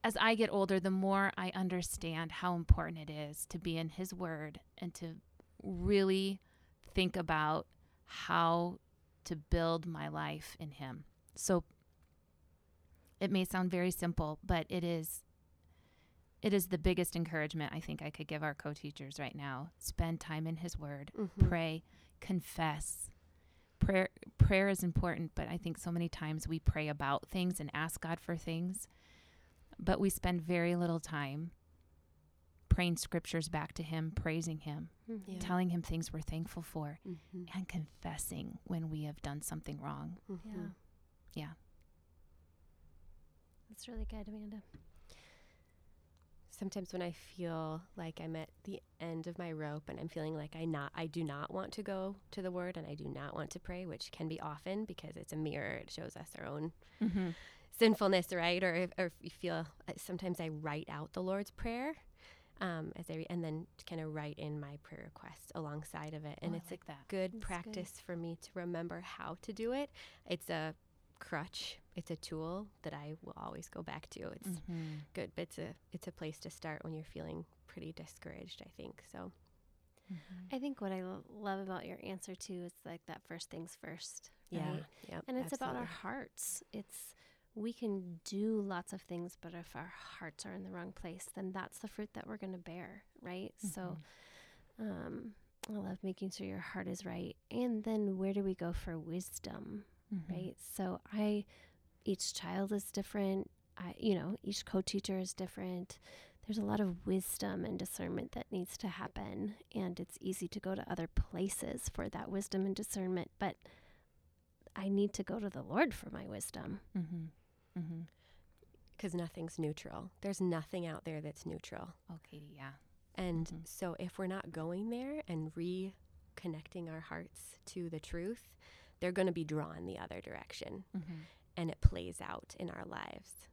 as I get older, the more I understand how important it is to be in His Word and to really think about how to build my life in Him. So it may sound very simple, but it is. It is the biggest encouragement I think I could give our co-teachers right now. Spend time in His Word Mm-hmm. pray, confess. Prayer prayer is important, but I think so many times we pray about things and ask God for things, but we spend very little time praying scriptures back to him, praising him, Mm-hmm. Yeah. telling him things we're thankful for, Mm-hmm. and confessing when we have done something wrong. Yeah. Yeah. That's really good, Amanda. Sometimes when I feel like I'm at the end of my rope and I'm feeling like I not I do not want to go to the word and I do not want to pray, which can be often because it's a mirror. It shows us our own Mm-hmm. sinfulness, right? Or if, or if you feel uh, sometimes I write out the Lord's prayer, um, as I re- and then kind of write in my prayer request alongside of it, and it's like a that. good That's good. practice for me to remember how to do it. It's a crutch. It's a tool that I will always go back to. It's Mm-hmm. good, but it's a it's a place to start when you're feeling pretty discouraged. I think so. Mm-hmm. I think what I lo- love about your answer too is like that first things first. right? Yep. And it's about our hearts. It's we can do lots of things, but if our hearts are in the wrong place, then that's the fruit that we're going to bear, right? So, um, I love making sure your heart is right. And then where do we go for wisdom, Mm-hmm. right? So I, each child is different. I, you know, each co-teacher is different. There's a lot of wisdom and discernment that needs to happen, and it's easy to go to other places for that wisdom and discernment. But I need to go to the Lord for my wisdom. Mm-hmm. Mm-hmm. because nothing's neutral. There's nothing out there that's neutral. Okay, yeah. And Mhm. so if we're not going there and reconnecting our hearts to the truth, they're going to be drawn the other direction. Mm-hmm. And it plays out in our lives.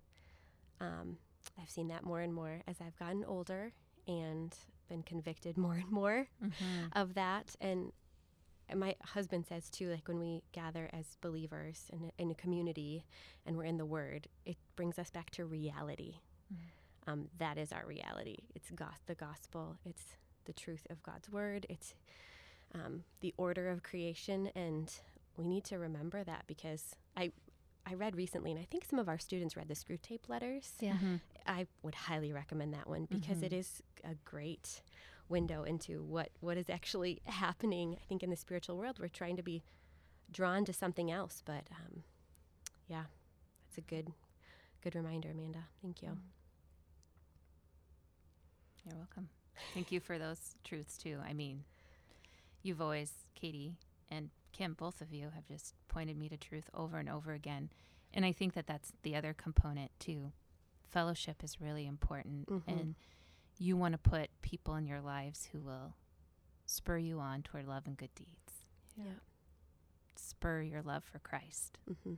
Um, I've seen that more and more as I've gotten older and been convicted more and more Mm-hmm. of that. And my husband says too, like when we gather as believers in a, in a community and we're in the Word, it brings us back to reality. Um, that is our reality. It's gos- the gospel. It's the truth of God's Word. It's um, the order of creation, and we need to remember that because I. I read recently, and I think some of our students read the Screwtape Letters. Yeah. Mhm. I would highly recommend that one because Mhm. it is a great window into what what is actually happening. I think in the spiritual world, we're trying to be drawn to something else, but um, yeah, that's a good good reminder, Amanda. Thank you. You're welcome. Thank you for those truths too. I mean, you've always, Katie and Kim, both of you have just pointed me to truth over and over again. And I think that that's the other component too. Fellowship is really important. Mhm. And you want to put people in your lives who will spur you on toward love and good deeds, Yeah. spur your love for Christ. Mm-hmm.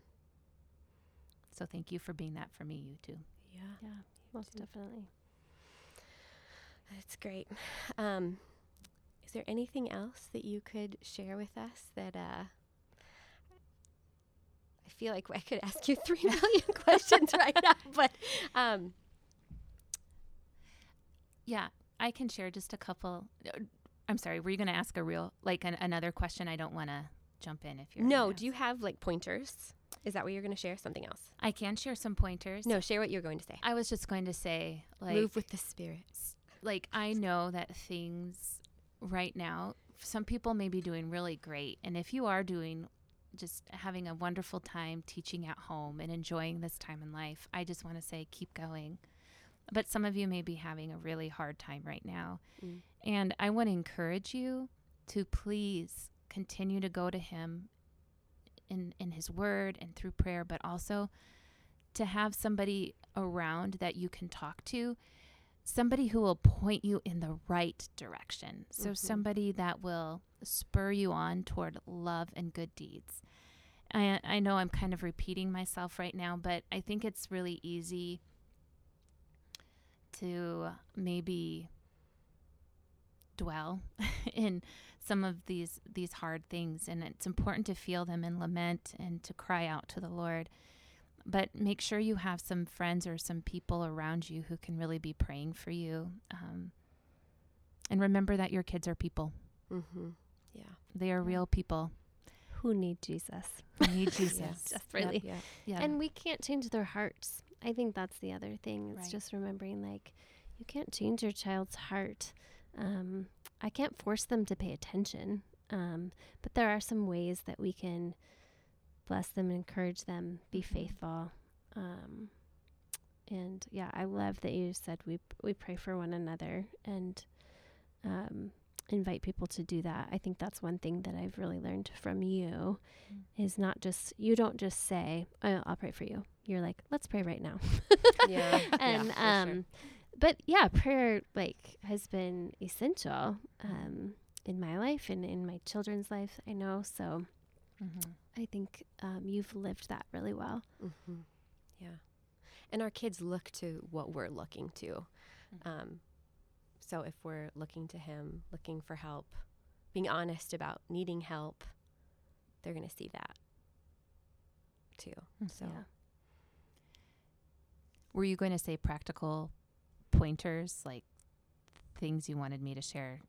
So thank you for being that for me, you too. Yeah. Yeah, most too. definitely. That's great. Um, is there anything else that you could share with us that uh, I feel like I could ask you three million questions right now, but um, Yeah, I can share just a couple. uh, I'm sorry, were you going to ask a real, like an, another question? I don't want to jump in if you're. no, do you have like pointers? Is that what you're going to share? Something else? I can share some pointers. No, share what you're going to say. I was just going to say, like, Move with the spirit. like I know that things right now, some people may be doing really great, and if you are doing just having a wonderful time teaching at home and enjoying this time in life, I just want to say keep going. But some of you may be having a really hard time right now. Mm. And I want to encourage you to please continue to go to him in in his word and through prayer, but also to have somebody around that you can talk to, somebody who will point you in the right direction. So Mhm. somebody that will spur you on toward love and good deeds. I I know I'm kind of repeating myself right now, but I think it's really easy to maybe dwell in some of these these hard things and it's important to feel them and lament and to cry out to the Lord but make sure you have some friends or some people around you who can really be praying for you um, and remember that your kids are people Mm-hmm. Yeah. they are real people Who need Jesus? they need jesus Just really. Yeah. yeah And we can't change their hearts. I think that's the other thing. It's Right. just remembering like you can't change your child's heart. Um, I can't force them to pay attention. Um, but there are some ways that we can bless them, encourage them, be Mhm. faithful. Um, and yeah, I love that you said we we pray for one another and um, invite people to do that. I think that's one thing that I've really learned from you Mm. is not just you don't just say oh, I'll pray for you. You're like let's pray right now. Yeah. and sure. um but yeah prayer like has been essential um in my life and in my children's life i know so Mhm. i think um you've lived that really well Mm-hmm. Yeah. And our kids look to what we're looking to. Mhm. Um, so if we're looking to Him, looking for help, being honest about needing help, they're going to see that too. Mhm. So yeah were you going to say practical pointers like things you wanted me to share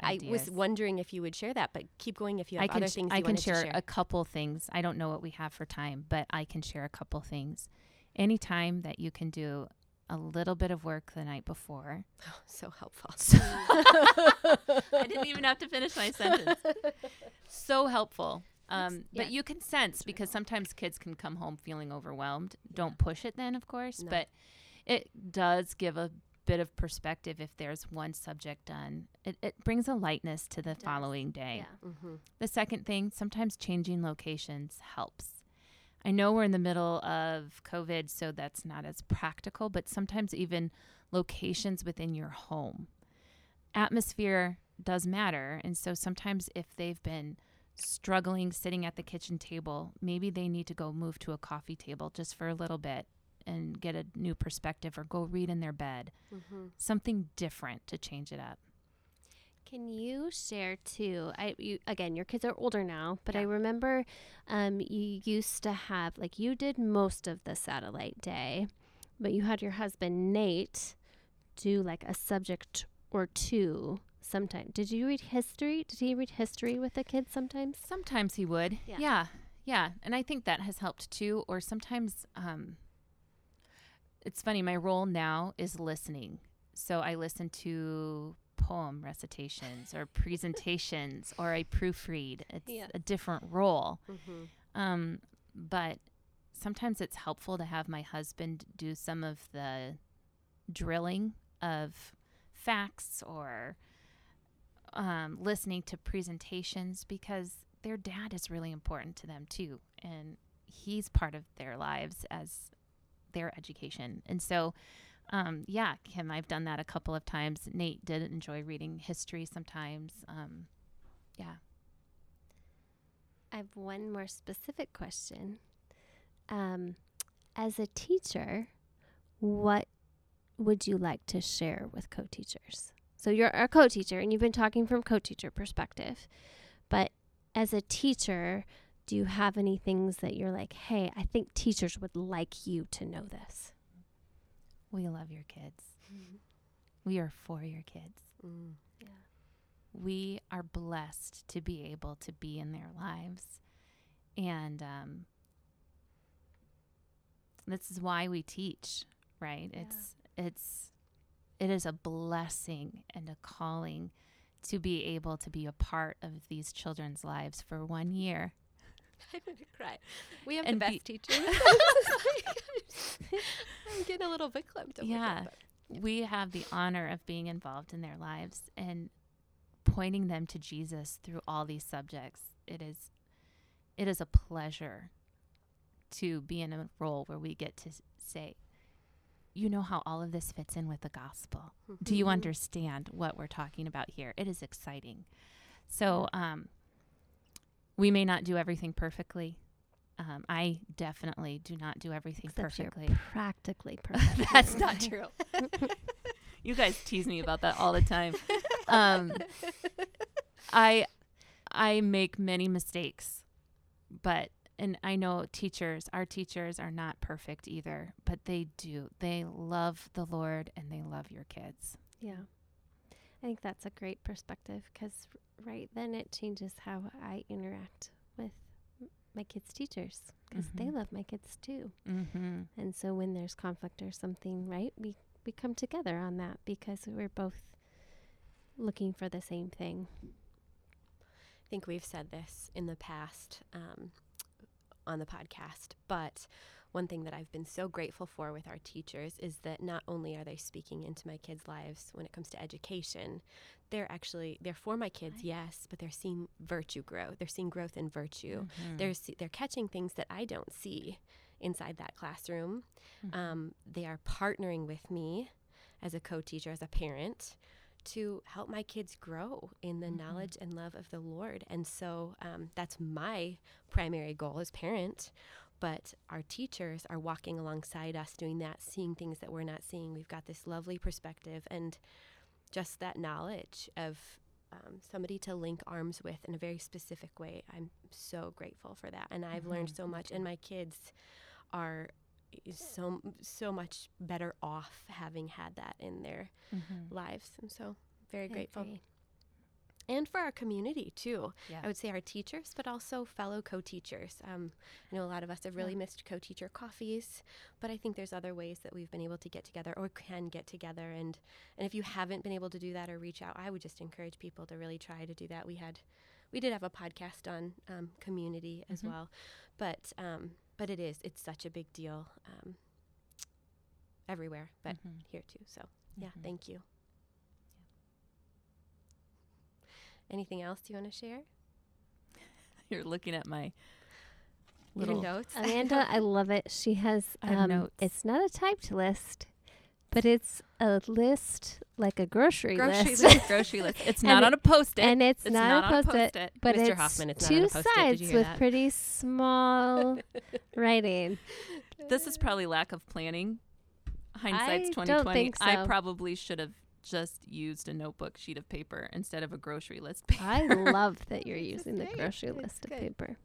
I was wondering if you would share that, but keep going if you I have can other sh- things I can share, share. a couple things. I don't know what we have for time, but I can share a couple things. Anytime that you can do a little bit of work the night before. Oh, so helpful. I didn't even have to finish my sentence. So helpful. Um, yeah. But you can sense because sometimes kids can come home feeling overwhelmed. Don't push it then, of course, No. but it does give a bit of perspective if there's one subject done. It, it brings a lightness to the following day. yeah mm-hmm. The second thing, sometimes changing locations helps. I know we're in the middle of COVID, so that's not as practical, but sometimes even locations within your home. Atmosphere does matter. And so sometimes if they've been struggling sitting at the kitchen table, maybe they need to go move to a coffee table just for a little bit and get a new perspective or go read in their bed. Mm-hmm. Something different to change it up. Can you share too? I you again, your kids are older now, but I remember um, you used to have like you did most of the satellite day, but you had your husband Nate do like a subject or two sometime. Did you read history? Did he read history with the kids sometimes? Sometimes he would. Yeah. Yeah. yeah. And I think that has helped too. Or sometimes um, it's funny, my role now is listening. So I listen to poem recitations or presentations or I proofread. It's Yeah. a different role. Mm-hmm. Um, but sometimes it's helpful to have my husband do some of the drilling of facts or um, listening to presentations because their dad is really important to them too. And he's part of their lives as their education. And so, um, yeah, Kim, I've done that a couple of times. Nate did enjoy reading history sometimes. Um, yeah. I have one more specific question. Um, as a teacher, what would you like to share with co-teachers? So you're a co-teacher and you've been talking from co-teacher perspective. But as a teacher, do you have any things that you're like, "Hey, I think teachers would like you to know this?" We love your kids. We are for your kids. Mm. Yeah. we are blessed to be able to be in their lives. And um, this is why we teach, right? Yeah. It's it's it is a blessing and a calling to be able to be a part of these children's lives for one year. I'm gonna cry. We have And the be- best teachers. I'm getting a little bit clumped over Yeah. We have the honor of being involved in their lives and pointing them to Jesus through all these subjects. It is it is a pleasure to be in a role where we get to say, you know how all of this fits in with the gospel. Do you Mhm. understand what we're talking about here? It is exciting. So, um, we may not do everything perfectly. Um, I definitely do not do everything Except you're perfectly. practically perfect. That's not true. you guys tease me about that all the time. Um, I I make many mistakes, but and I know teachers, our teachers are not perfect either, but they do. They love the Lord and they love your kids. Yeah. I think that's a great perspective because right then it changes how I interact with m- my kids' teachers because they Mhm. love my kids too. Mm-hmm. And so when there's conflict or something, right, we, we come together on that because we're both looking for the same thing. I think we've said this in the past um, on the podcast, but one thing that I've been so grateful for with our teachers is that not only are they speaking into my kids' lives when it comes to education, they're actually they're for my kids, Right. yes, but they're seeing virtue grow. They're seeing growth in virtue. Mm-hmm. They're see, they're catching things that I don't see inside that classroom. Mm-hmm. Um, they are partnering with me as a co-teacher, as a parent, to help my kids grow in the Mhm. knowledge and love of the Lord. And so um, that's my primary goal as parent. But our teachers are walking alongside us doing that, seeing things that we're not seeing. We've got this lovely perspective and just that knowledge of um, somebody to link arms with in a very specific way. I'm so grateful for that. And I've learned Mhm, so much, and my kids are so so much better off having had that in their Mm-hmm. lives. I'm so very I grateful. agree. And for our community too. Yeah. I would say our teachers, but also fellow co-teachers. Um, I know a lot of us have really Yeah. missed co-teacher coffees, but I think there's other ways that we've been able to get together or can get together. And and if you haven't been able to do that or reach out, I would just encourage people to really try to do that. We had, we did have a podcast on um, community as Mhm. well, but um, but it is it's such a big deal um, everywhere, but Mhm. here too. So yeah, Mhm. thank you. Anything else do you want to share? You're looking at my Your little notes? Amanda, I love it. She has um, notes. it's not a typed list, but it's a list like a grocery, Grocery list. list. grocery list. It's not it- on a post-it. and it's, it's not, a on post-it, post-it. but Mr. it's Hoffman, it's not on two a Post-it. Sides with that? pretty small writing. This is probably lack of planning. Hindsight's twenty twenty. think I probably should have just used a notebook sheet of paper instead of a grocery list paper. I love that you're using the grocery list of paper.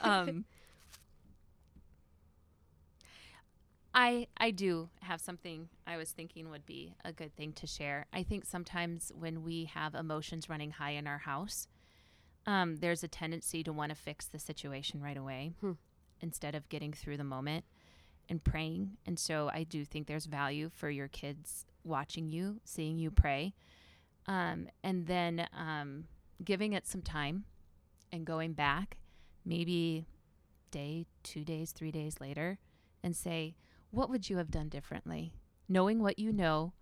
um, I I do have something I was thinking would be a good thing to share. I think sometimes when we have emotions running high in our house, um, there's a tendency to want to fix the situation right away Hmm. instead of getting through the moment and praying. And so I do think there's value for your kids watching you, seeing you pray, um, and then um, giving it some time and going back, maybe day, two days, three days later, and say, what would you have done differently? Knowing what you know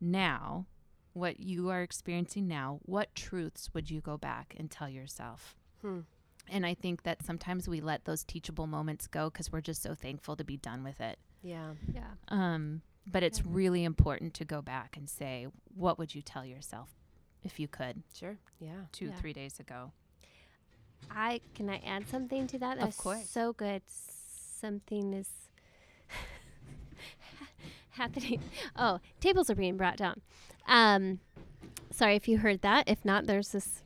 now, what you are experiencing now, what truths would you go back and tell yourself? Hmm. And I think that sometimes we let those teachable moments go because we're just so thankful to be done with it. Yeah. Yeah. Um, but it's Yeah. really important to go back and say, what would you tell yourself if you could Sure. Yeah. two, Yeah. three days ago? I can I add something to that? Of That's course. So good. Something is happening. Oh, tables are being brought down. Um, sorry if you heard that. If not, there's this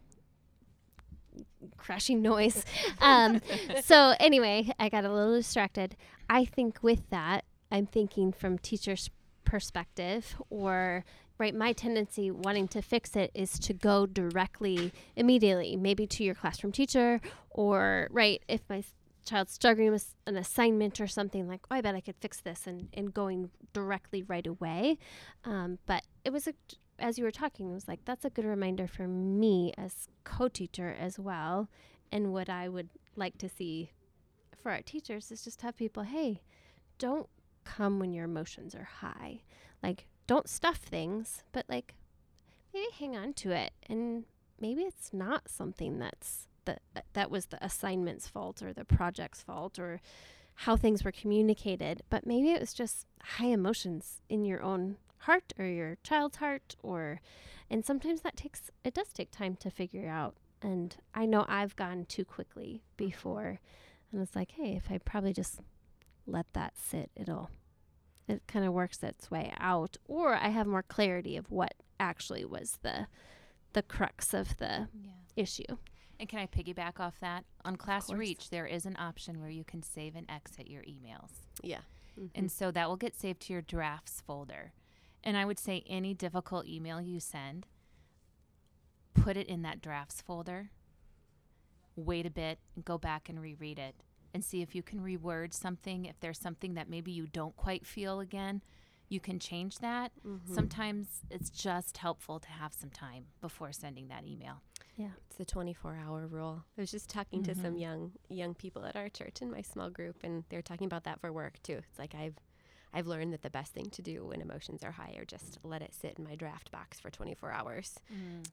crashing noise. Um, so anyway, I got a little distracted. I think with that, I'm thinking from teachers' perspective or right my tendency wanting to fix it is to go directly immediately maybe to your classroom teacher or right if my child's struggling with an assignment or something like oh i bet i could fix this and, and going directly right away. Um, but it was a as you were talking it was like that's a good reminder for me as co-teacher as well. And what i would like to see for our teachers is just have people hey don't come when your emotions are high. Like don't stuff things but like maybe hang on to it. And maybe it's not something that's the that was the assignment's fault or the project's fault or how things were communicated but maybe it was just high emotions in your own heart or your child's heart or and sometimes that takes it does take time to figure out. And i know i've gone too quickly mm-hmm. before and it's like hey if i probably just let that sit it'll it kind of works its way out or i have more clarity of what actually was the the crux of the Yeah. issue And can I piggyback off that? On ClassReach, there is an option where you can save and exit your emails. Yeah. And so that will get saved to your drafts folder. And I would say any difficult email you send, put it in that drafts folder. Wait a bit and go back and reread it and see if you can reword something. If there's something that maybe you don't quite feel again, you can change that. Mhm. Sometimes it's just helpful to have some time before sending that email. It's the 24 hour rule. I was just talking to some Mhm. young young people at our church in my small group and they're talking about that for work too. It's like I've I've learned that the best thing to do when emotions are high are just let it sit in my draft box for 24 hours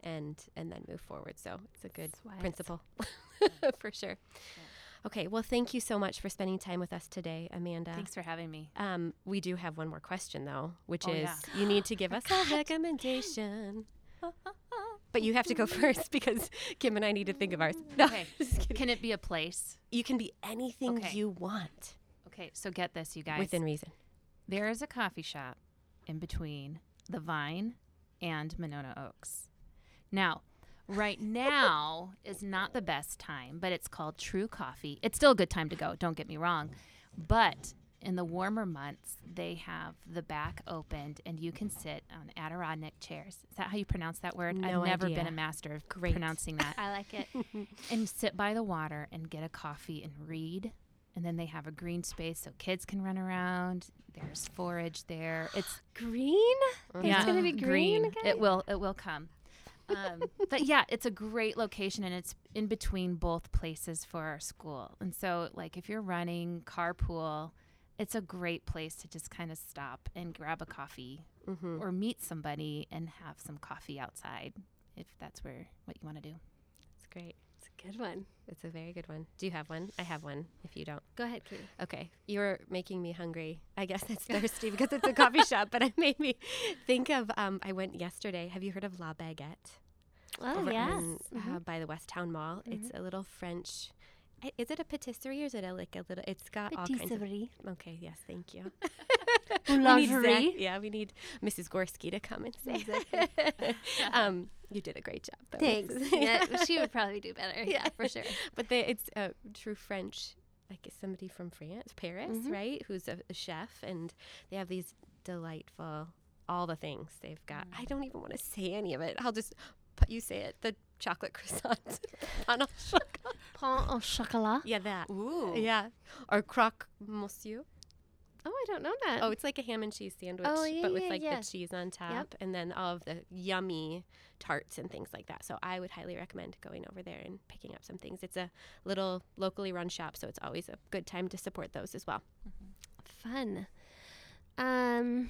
and and then move forward. So, it's a good That's why it's- principle for sure. Okay, well thank you so much for spending time with us today, Amanda. Thanks for having me. Um, we do have one more question though, which Oh, is yeah. you need to give us a recommendation. But you have to go first because Kim and I need to think of ours. No, Okay. Can it be a place? You can be anything Okay. you want Okay, so get this, you guys. within reason. There is a coffee shop in between the Vine and Monona Oaks. Now, right now is not the best time, but it's called True Coffee. It's still a good time to go, don't get me wrong. But in the warmer months, they have the back opened and you can sit on Adirondack chairs. Is that how you pronounce that word? No I've never idea. been a master of Great. pronouncing that. i like it and sit by the water and get a coffee and read. And then they have a green space so kids can run around. There's forage there. It's green Mhm. It's gonna be green again? It will. It will come. Um, but yeah, it's a great location, and it's in between both places for our school. And so, like, if you're running carpool, it's a great place to just kind of stop and grab a coffee Mhm. or meet somebody and have some coffee outside, if that's where what you want to do. It's great. it's a good one It's a very good one. Do you have one? I have one. If you don't, go ahead katie okay. You're making me hungry. I guess it's thirsty because it's a coffee shop. But it made me think of. Um, I went yesterday. Have you heard of La Baguette? oh yes in, uh, by the West Town Mall. It's a little French I- Is it a patisserie or is it a, like a little? It's got all kinds of. Patisserie. Okay, yes, thank you. Boulangerie. Zach- yeah, we need Mrs. Gorski to come and say. um, you did a great job. Though, Thanks. Yeah, she would probably do better. Yeah, for sure. But they, it's a true French, like somebody from France, Paris, Mhm. right? Who's a, a chef, and they have these delightful, all the things they've got. I don't even want to say any of it. I'll just, put you say it. The chocolate croissant. Pain au chocolat. Pain au chocolat. yeah, that. Ooh. Yeah. Or croque monsieur. Oh, I don't know that. Oh, it's like a ham and cheese sandwich, Oh, yeah, but with yeah, like yeah. the cheese on top, and then all of the yummy tarts and things like that. So I would highly recommend going over there and picking up some things. It's a little locally run shop, so it's always a good time to support those as well. fun. Um,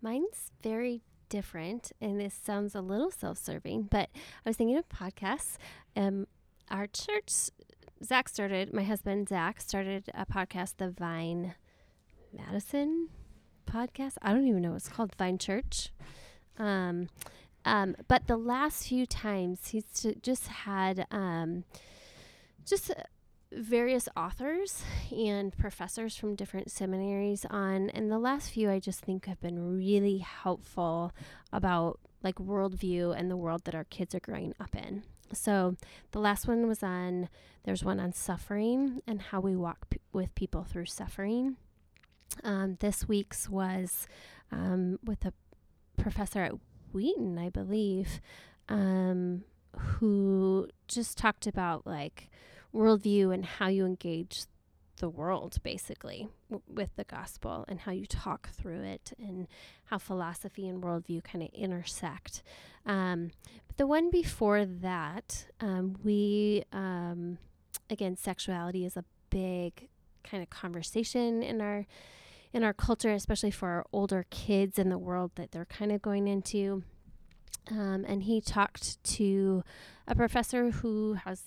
mine's very different, and this sounds a little self-serving, but I was thinking of podcasts. Um, our church, Zach started. My husband Zach started a podcast, the Vine Madison podcast. I don't even know what it's called. Vine Church. Um, um, but the last few times he's just had um, just uh, various authors and professors from different seminaries on and the last few i just think have been really helpful about like worldview and the world that our kids are growing up in. So the last one was on there's one on suffering and how we walk p- with people through suffering. Um, this week's was um, with a professor at wheaton i believe um, who just talked about like worldview and how you engage the world basically w- with the gospel and how you talk through it and how philosophy and worldview kind of intersect. Um, but the one before that um, we um, again sexuality is a big kind of conversation in our in our culture especially for our older kids in the world that they're kind of going into. Um, and he talked to a professor who has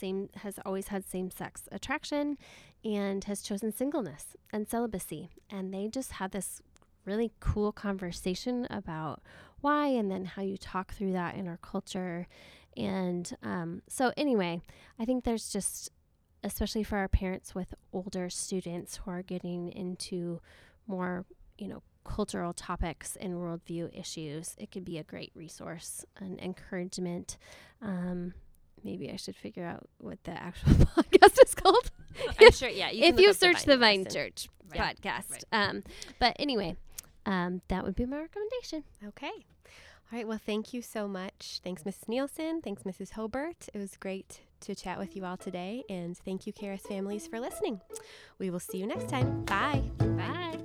same has always had same sex attraction and has chosen singleness and celibacy. And they just had this really cool conversation about why and then how you talk through that in our culture. And um, so anyway i think there's just especially for our parents with older students who are getting into more you know cultural topics and worldview issues it could be a great resource and encouragement. Um, maybe I should figure out what the actual podcast is called. I'm sure, yeah. You if you search the Vine. Church podcast. Right. Um, but anyway, um, that would be my recommendation. Okay. All right. Well, thank you so much. Thanks, Mrs. Nielsen. Thanks, Mrs. Hobert. It was great to chat with you all today. And thank you, Karis families, for listening. We will see you next time. Bye. Bye.